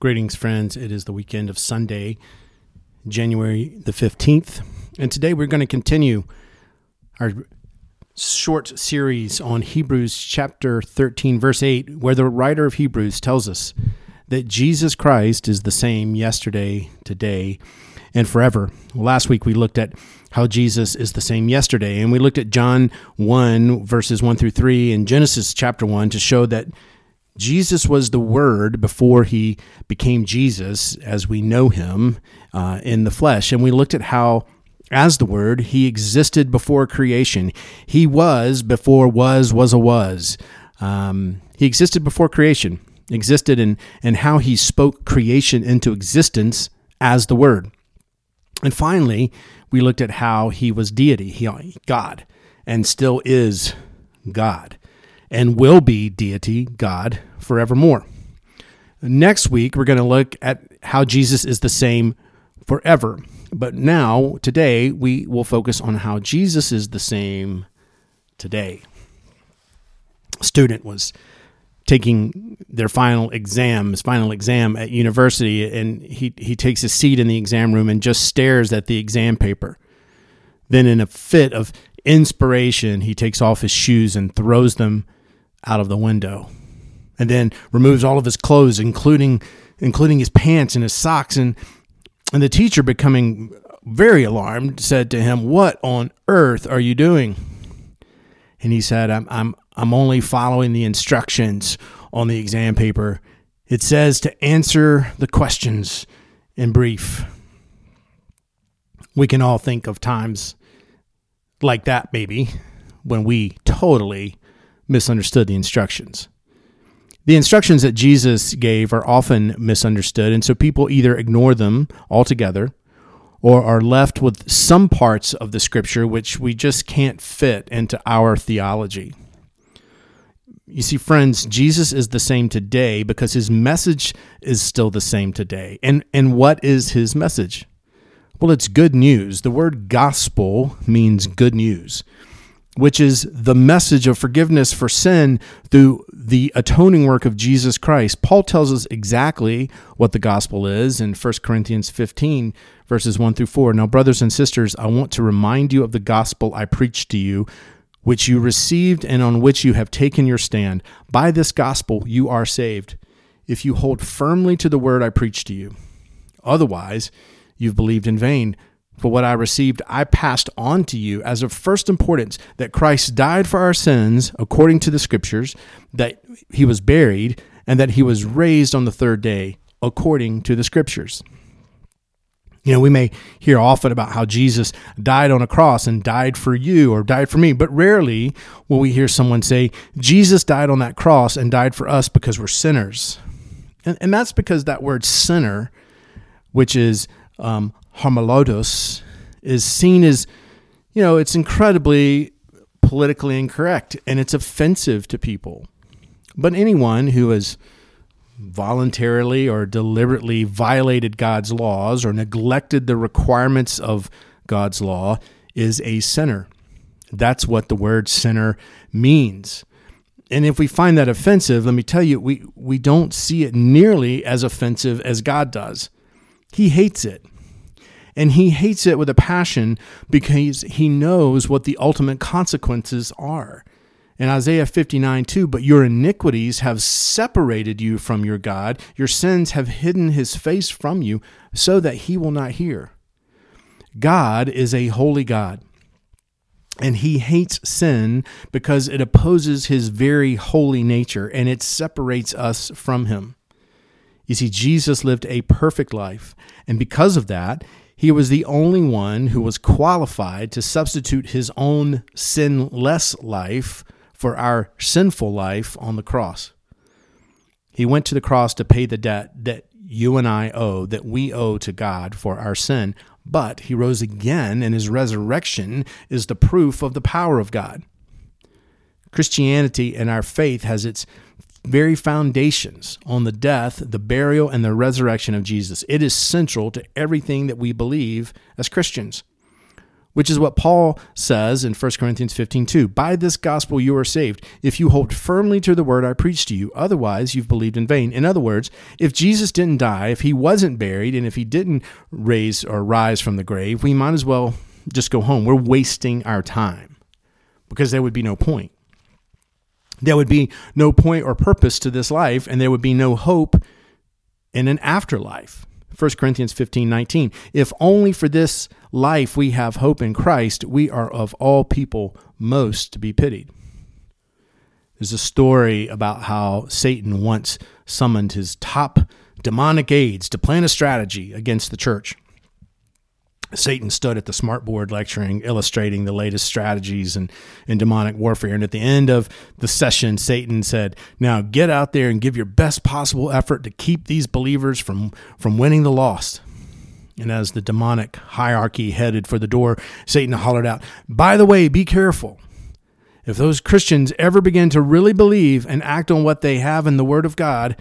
Greetings, friends. It is the weekend of Sunday, January the 15th. And today we're going to continue our short series on Hebrews chapter 13, verse 8, where the writer of Hebrews tells us that Jesus Christ is the same yesterday, today, and forever. Last week we looked at how Jesus is the same yesterday, and we looked at John 1, verses 1 through 3, and Genesis chapter 1 to show that Jesus was the Word before he became Jesus as we know him uh, in the flesh. And we looked at how, as the Word, he existed before creation. He was before was, was a was. Um, he existed before creation, existed in, and how he spoke creation into existence as the Word. And finally, we looked at how he was deity, he, God, and still is God and will be deity, God, forevermore. Next week, we're going to look at how Jesus is the same forever. But now, today, we will focus on how Jesus is the same today. A student was taking their final exam, his final exam at university, and he, he takes a seat in the exam room and just stares at the exam paper. Then, in a fit of inspiration, he takes off his shoes and throws them out of the window and then removes all of his clothes including including his pants and his socks. And and the teacher becoming very alarmed said to him what on earth are you doing? And he said i'm i'm i'm only following the instructions on the exam paper. It says to answer the questions in brief. We can all think of times like that maybe when we totally misunderstood the instructions. The instructions that Jesus gave are often misunderstood, and so people either ignore them altogether or are left with some parts of the scripture which we just can't fit into our theology. You see, friends, Jesus is the same today because his message is still the same today. And, and what is his message? Well, it's good news. The word gospel means good news which is the message of forgiveness for sin through the atoning work of Jesus Christ. Paul tells us exactly what the gospel is in 1 Corinthians 15, verses 1 through 4. Now, brothers and sisters, I want to remind you of the gospel I preached to you, which you received and on which you have taken your stand. By this gospel you are saved, if you hold firmly to the word I preached to you. Otherwise, you've believed in vain. For what I received, I passed on to you as of first importance that Christ died for our sins according to the Scriptures, that he was buried, and that he was raised on the third day according to the Scriptures. You know, we may hear often about how Jesus died on a cross and died for you or died for me, but rarely will we hear someone say, Jesus died on that cross and died for us because we're sinners. And, and that's because that word sinner, which is um, homilotos is seen as, you know, it's incredibly politically incorrect and it's offensive to people. But anyone who has voluntarily or deliberately violated God's laws or neglected the requirements of God's law is a sinner. That's what the word sinner means. And if we find that offensive, let me tell you, we, we don't see it nearly as offensive as God does. He hates it. And he hates it with a passion because he knows what the ultimate consequences are. In Isaiah 59, 2, but your iniquities have separated you from your God, your sins have hidden his face from you, so that he will not hear. God is a holy God, and he hates sin because it opposes his very holy nature and it separates us from him. You see, Jesus lived a perfect life, and because of that, he was the only one who was qualified to substitute his own sinless life for our sinful life on the cross. He went to the cross to pay the debt that you and I owe, that we owe to God for our sin. But he rose again, and his resurrection is the proof of the power of God. Christianity and our faith has its very foundations on the death, the burial, and the resurrection of Jesus. It is central to everything that we believe as Christians. which is what Paul says in 1 Corinthians 15 2. By this gospel you are saved, if you hold firmly to the word I preached to you. Otherwise, you've believed in vain. In other words, if Jesus didn't die, if he wasn't buried, and if he didn't raise or rise from the grave, we might as well just go home. We're wasting our time because there would be no point. There would be no point or purpose to this life, and there would be no hope in an afterlife. 1 Corinthians 15 19. If only for this life we have hope in Christ, we are of all people most to be pitied. There's a story about how Satan once summoned his top demonic aides to plan a strategy against the church. Satan stood at the smart board lecturing, illustrating the latest strategies and in, in demonic warfare. And at the end of the session, Satan said, Now get out there and give your best possible effort to keep these believers from, from winning the lost. And as the demonic hierarchy headed for the door, Satan hollered out, By the way, be careful. If those Christians ever begin to really believe and act on what they have in the Word of God,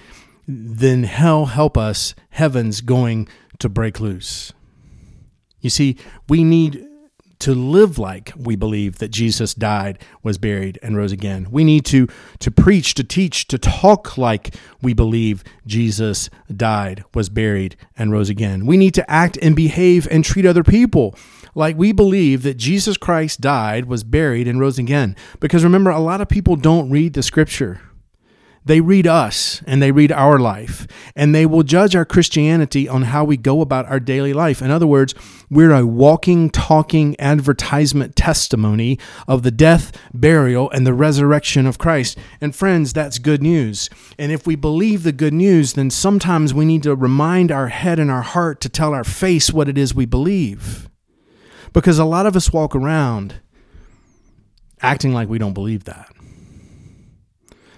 then hell help us, heaven's going to break loose. You see, we need to live like we believe that Jesus died, was buried, and rose again. We need to, to preach, to teach, to talk like we believe Jesus died, was buried, and rose again. We need to act and behave and treat other people like we believe that Jesus Christ died, was buried, and rose again. Because remember, a lot of people don't read the scripture. They read us and they read our life, and they will judge our Christianity on how we go about our daily life. In other words, we're a walking, talking advertisement testimony of the death, burial, and the resurrection of Christ. And friends, that's good news. And if we believe the good news, then sometimes we need to remind our head and our heart to tell our face what it is we believe. Because a lot of us walk around acting like we don't believe that.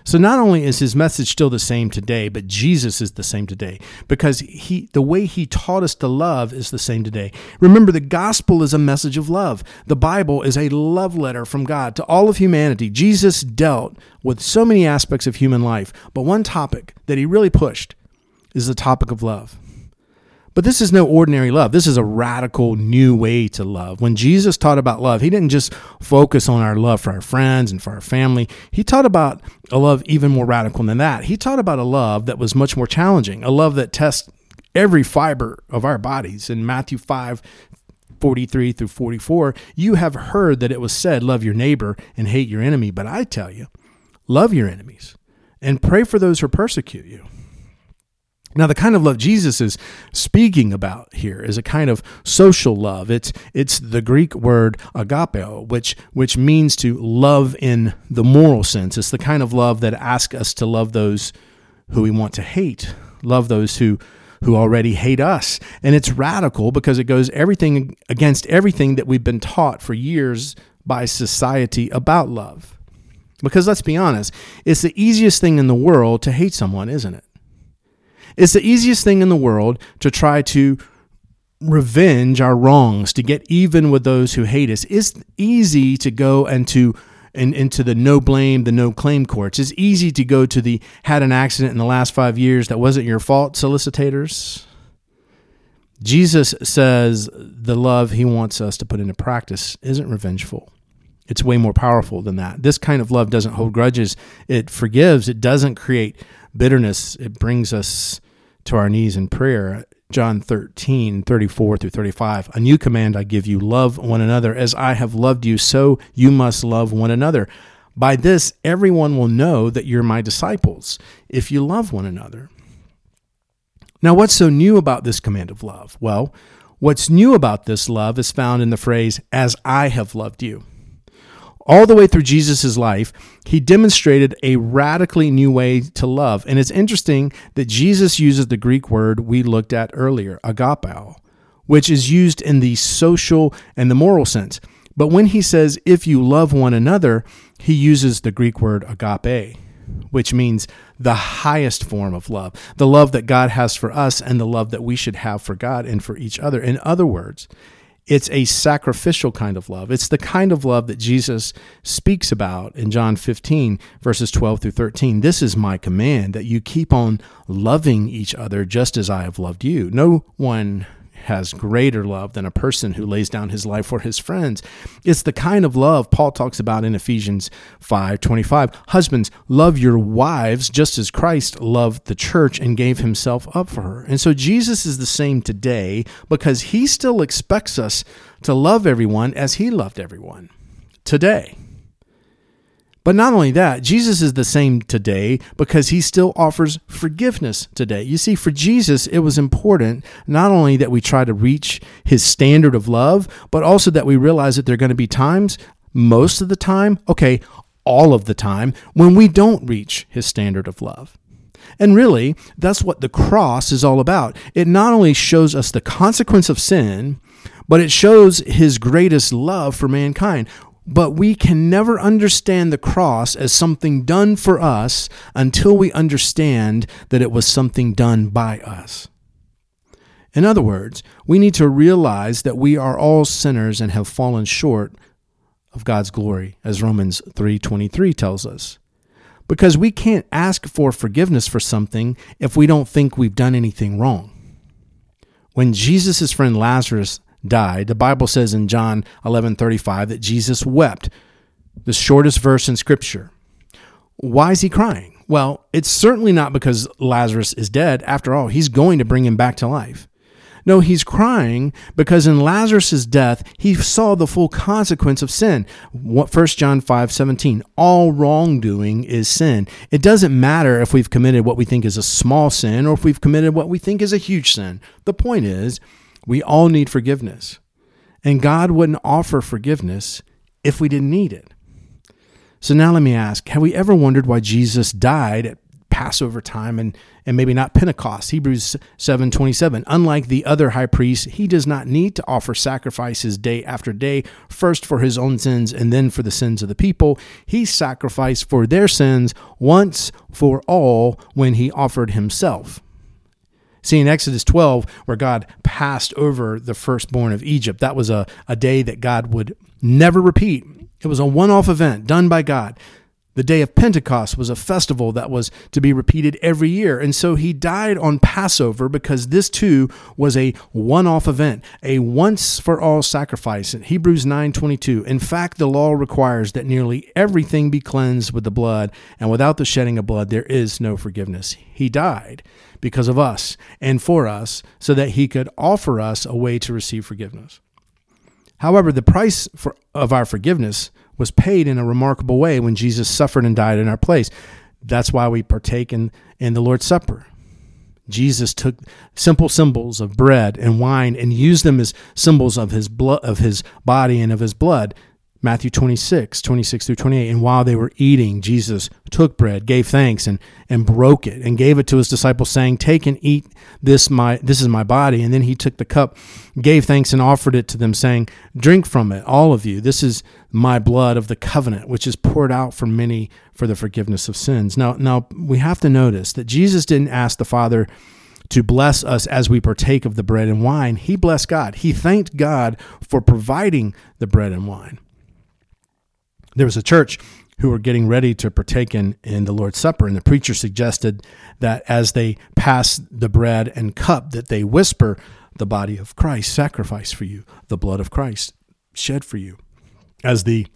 So not only is his message still the same today, but Jesus is the same today because he the way he taught us to love is the same today. Remember the gospel is a message of love. The Bible is a love letter from God to all of humanity. Jesus dealt with so many aspects of human life, but one topic that he really pushed is the topic of love. But this is no ordinary love. This is a radical new way to love. When Jesus taught about love, he didn't just focus on our love for our friends and for our family. He taught about a love even more radical than that. He taught about a love that was much more challenging, a love that tests every fiber of our bodies. In Matthew 5, 43 through 44, you have heard that it was said, Love your neighbor and hate your enemy. But I tell you, love your enemies and pray for those who persecute you. Now, the kind of love Jesus is speaking about here is a kind of social love. It's it's the Greek word agapeo, which which means to love in the moral sense. It's the kind of love that asks us to love those who we want to hate, love those who who already hate us. And it's radical because it goes everything against everything that we've been taught for years by society about love. Because let's be honest, it's the easiest thing in the world to hate someone, isn't it? It's the easiest thing in the world to try to revenge our wrongs, to get even with those who hate us. It's easy to go and to and into the no blame, the no claim courts. It's easy to go to the had an accident in the last five years that wasn't your fault solicitators. Jesus says the love he wants us to put into practice isn't revengeful. It's way more powerful than that. This kind of love doesn't hold grudges. It forgives. It doesn't create bitterness. It brings us to our knees in prayer. John 13, 34 through 35. A new command I give you love one another. As I have loved you, so you must love one another. By this, everyone will know that you're my disciples, if you love one another. Now, what's so new about this command of love? Well, what's new about this love is found in the phrase, as I have loved you all the way through Jesus' life, he demonstrated a radically new way to love. And it's interesting that Jesus uses the Greek word we looked at earlier, agapao, which is used in the social and the moral sense. But when he says, if you love one another, he uses the Greek word agape, which means the highest form of love, the love that God has for us and the love that we should have for God and for each other. In other words, it's a sacrificial kind of love. It's the kind of love that Jesus speaks about in John 15, verses 12 through 13. This is my command that you keep on loving each other just as I have loved you. No one has greater love than a person who lays down his life for his friends. It's the kind of love Paul talks about in Ephesians 5:25. Husbands, love your wives just as Christ loved the church and gave himself up for her. And so Jesus is the same today because he still expects us to love everyone as he loved everyone today. But not only that, Jesus is the same today because he still offers forgiveness today. You see, for Jesus, it was important not only that we try to reach his standard of love, but also that we realize that there are going to be times, most of the time, okay, all of the time, when we don't reach his standard of love. And really, that's what the cross is all about. It not only shows us the consequence of sin, but it shows his greatest love for mankind. But we can never understand the cross as something done for us until we understand that it was something done by us. In other words, we need to realize that we are all sinners and have fallen short of God's glory, as Romans 3:23 tells us. Because we can't ask for forgiveness for something if we don't think we've done anything wrong. When Jesus' friend Lazarus died. The Bible says in John 11:35 that Jesus wept, the shortest verse in scripture. Why is he crying? Well, it's certainly not because Lazarus is dead. After all, he's going to bring him back to life. No, he's crying because in Lazarus' death, he saw the full consequence of sin. 1 John 5 17. All wrongdoing is sin. It doesn't matter if we've committed what we think is a small sin or if we've committed what we think is a huge sin. The point is, we all need forgiveness. And God wouldn't offer forgiveness if we didn't need it. So now let me ask have we ever wondered why Jesus died at Passover time and, and maybe not Pentecost? Hebrews 7 27. Unlike the other high priests, he does not need to offer sacrifices day after day, first for his own sins and then for the sins of the people. He sacrificed for their sins once for all when he offered himself. See, in Exodus 12, where God passed over the firstborn of Egypt, that was a, a day that God would never repeat. It was a one off event done by God. The day of Pentecost was a festival that was to be repeated every year. And so he died on Passover because this too was a one-off event, a once for all sacrifice. In Hebrews 9:22. In fact, the law requires that nearly everything be cleansed with the blood, and without the shedding of blood there is no forgiveness. He died because of us and for us so that he could offer us a way to receive forgiveness. However, the price for, of our forgiveness was paid in a remarkable way when Jesus suffered and died in our place. That's why we partake in, in the Lord's Supper. Jesus took simple symbols of bread and wine and used them as symbols of his blood of his body and of his blood Matthew 26, 26 through 28. And while they were eating, Jesus took bread, gave thanks, and, and broke it, and gave it to his disciples, saying, Take and eat this my this is my body. And then he took the cup, gave thanks, and offered it to them, saying, Drink from it, all of you. This is my blood of the covenant, which is poured out for many for the forgiveness of sins. Now, now we have to notice that Jesus didn't ask the Father to bless us as we partake of the bread and wine. He blessed God. He thanked God for providing the bread and wine there was a church who were getting ready to partake in, in the Lord's Supper, and the preacher suggested that as they pass the bread and cup, that they whisper, "The body of Christ sacrificed for you, the blood of Christ shed for you." As the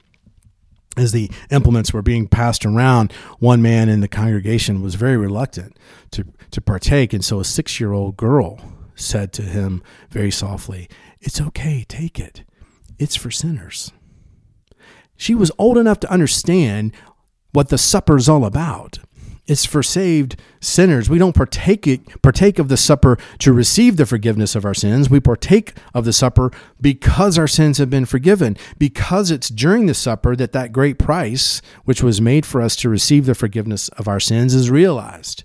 as the implements were being passed around, one man in the congregation was very reluctant to, to partake, and so a six year old girl said to him very softly, It's okay, take it. It's for sinners. She was old enough to understand what the supper is all about. It's for saved sinners. We don't partake it, partake of the supper to receive the forgiveness of our sins. We partake of the supper because our sins have been forgiven. Because it's during the supper that that great price, which was made for us to receive the forgiveness of our sins, is realized.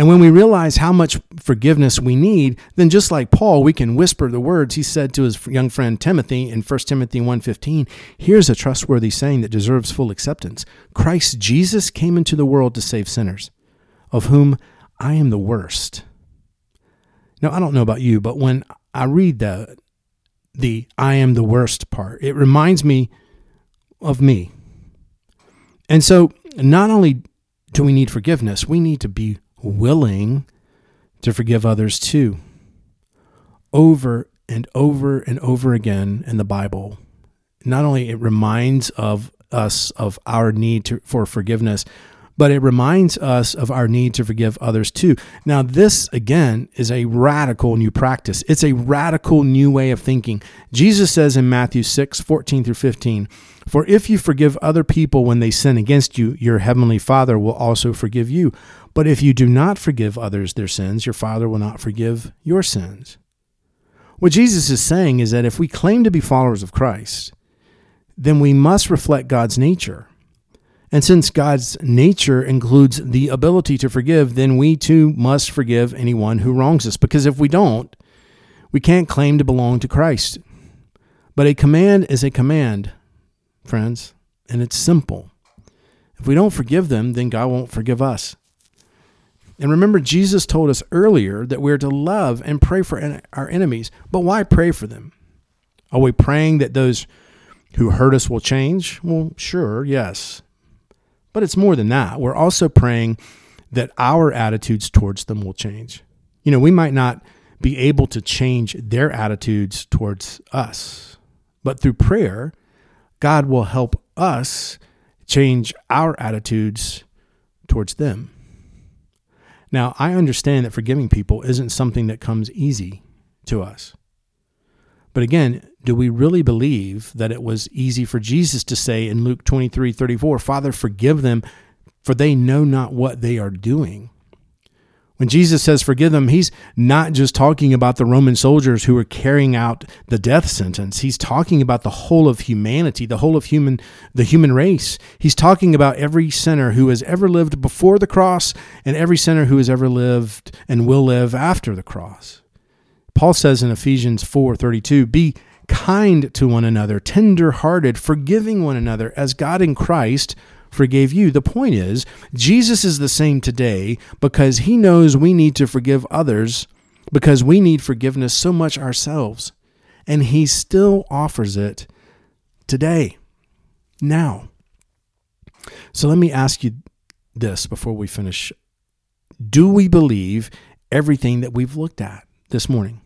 And when we realize how much forgiveness we need, then just like Paul, we can whisper the words he said to his young friend Timothy in 1 Timothy 1:15. Here's a trustworthy saying that deserves full acceptance. Christ Jesus came into the world to save sinners, of whom I am the worst. Now, I don't know about you, but when I read the the I am the worst part, it reminds me of me. And so, not only do we need forgiveness, we need to be willing to forgive others too. over and over and over again in the Bible. Not only it reminds of us of our need to, for forgiveness, but it reminds us of our need to forgive others too. Now, this again is a radical new practice. It's a radical new way of thinking. Jesus says in Matthew 6 14 through 15, For if you forgive other people when they sin against you, your heavenly Father will also forgive you. But if you do not forgive others their sins, your Father will not forgive your sins. What Jesus is saying is that if we claim to be followers of Christ, then we must reflect God's nature. And since God's nature includes the ability to forgive, then we too must forgive anyone who wrongs us. Because if we don't, we can't claim to belong to Christ. But a command is a command, friends, and it's simple. If we don't forgive them, then God won't forgive us. And remember, Jesus told us earlier that we're to love and pray for our enemies. But why pray for them? Are we praying that those who hurt us will change? Well, sure, yes. But it's more than that. We're also praying that our attitudes towards them will change. You know, we might not be able to change their attitudes towards us, but through prayer, God will help us change our attitudes towards them. Now, I understand that forgiving people isn't something that comes easy to us. But again, do we really believe that it was easy for Jesus to say in Luke 23 34, Father, forgive them, for they know not what they are doing? When Jesus says forgive them, he's not just talking about the Roman soldiers who were carrying out the death sentence. He's talking about the whole of humanity, the whole of human the human race. He's talking about every sinner who has ever lived before the cross and every sinner who has ever lived and will live after the cross. Paul says in Ephesians 4:32, "Be kind to one another, tender-hearted, forgiving one another as God in Christ forgave you. The point is, Jesus is the same today because he knows we need to forgive others because we need forgiveness so much ourselves. And he still offers it today, now. So let me ask you this before we finish. Do we believe everything that we've looked at this morning?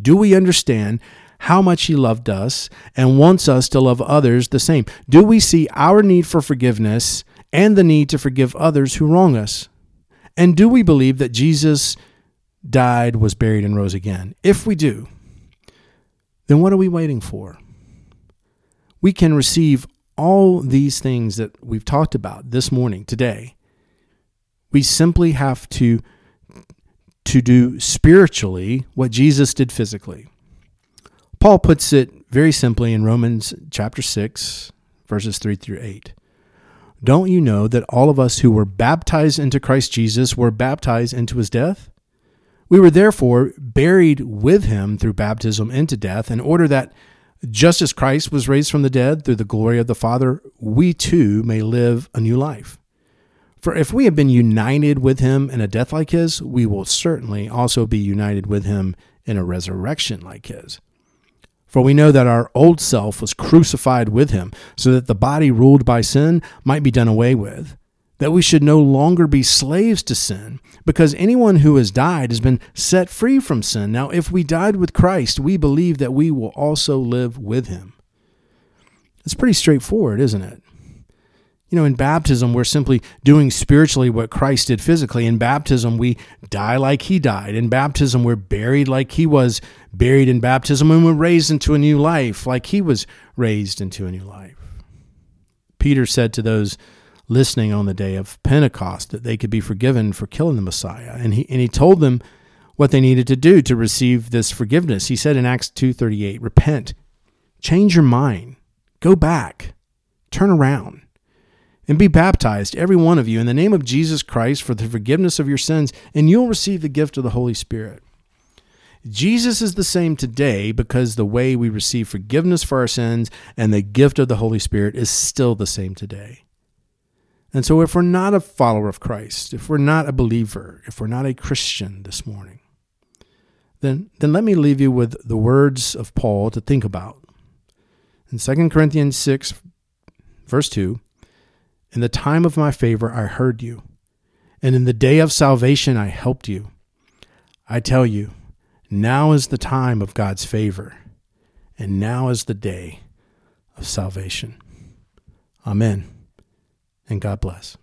Do we understand how much He loved us and wants us to love others the same? Do we see our need for forgiveness and the need to forgive others who wrong us? And do we believe that Jesus died, was buried, and rose again? If we do, then what are we waiting for? We can receive all these things that we've talked about this morning, today. We simply have to to do spiritually what Jesus did physically. Paul puts it very simply in Romans chapter 6, verses 3 through 8. Don't you know that all of us who were baptized into Christ Jesus were baptized into his death? We were therefore buried with him through baptism into death, in order that, just as Christ was raised from the dead through the glory of the Father, we too may live a new life. For if we have been united with him in a death like his, we will certainly also be united with him in a resurrection like his. For we know that our old self was crucified with him, so that the body ruled by sin might be done away with, that we should no longer be slaves to sin, because anyone who has died has been set free from sin. Now, if we died with Christ, we believe that we will also live with him. It's pretty straightforward, isn't it? You know, in baptism, we're simply doing spiritually what Christ did physically. In baptism, we die like he died. In baptism, we're buried like he was buried in baptism, and we're raised into a new life like he was raised into a new life. Peter said to those listening on the day of Pentecost that they could be forgiven for killing the Messiah. And he, and he told them what they needed to do to receive this forgiveness. He said in Acts 2:38, "Repent, change your mind, go back, turn around." And be baptized, every one of you, in the name of Jesus Christ for the forgiveness of your sins, and you'll receive the gift of the Holy Spirit. Jesus is the same today because the way we receive forgiveness for our sins and the gift of the Holy Spirit is still the same today. And so, if we're not a follower of Christ, if we're not a believer, if we're not a Christian this morning, then, then let me leave you with the words of Paul to think about. In 2 Corinthians 6, verse 2, in the time of my favor, I heard you, and in the day of salvation, I helped you. I tell you, now is the time of God's favor, and now is the day of salvation. Amen, and God bless.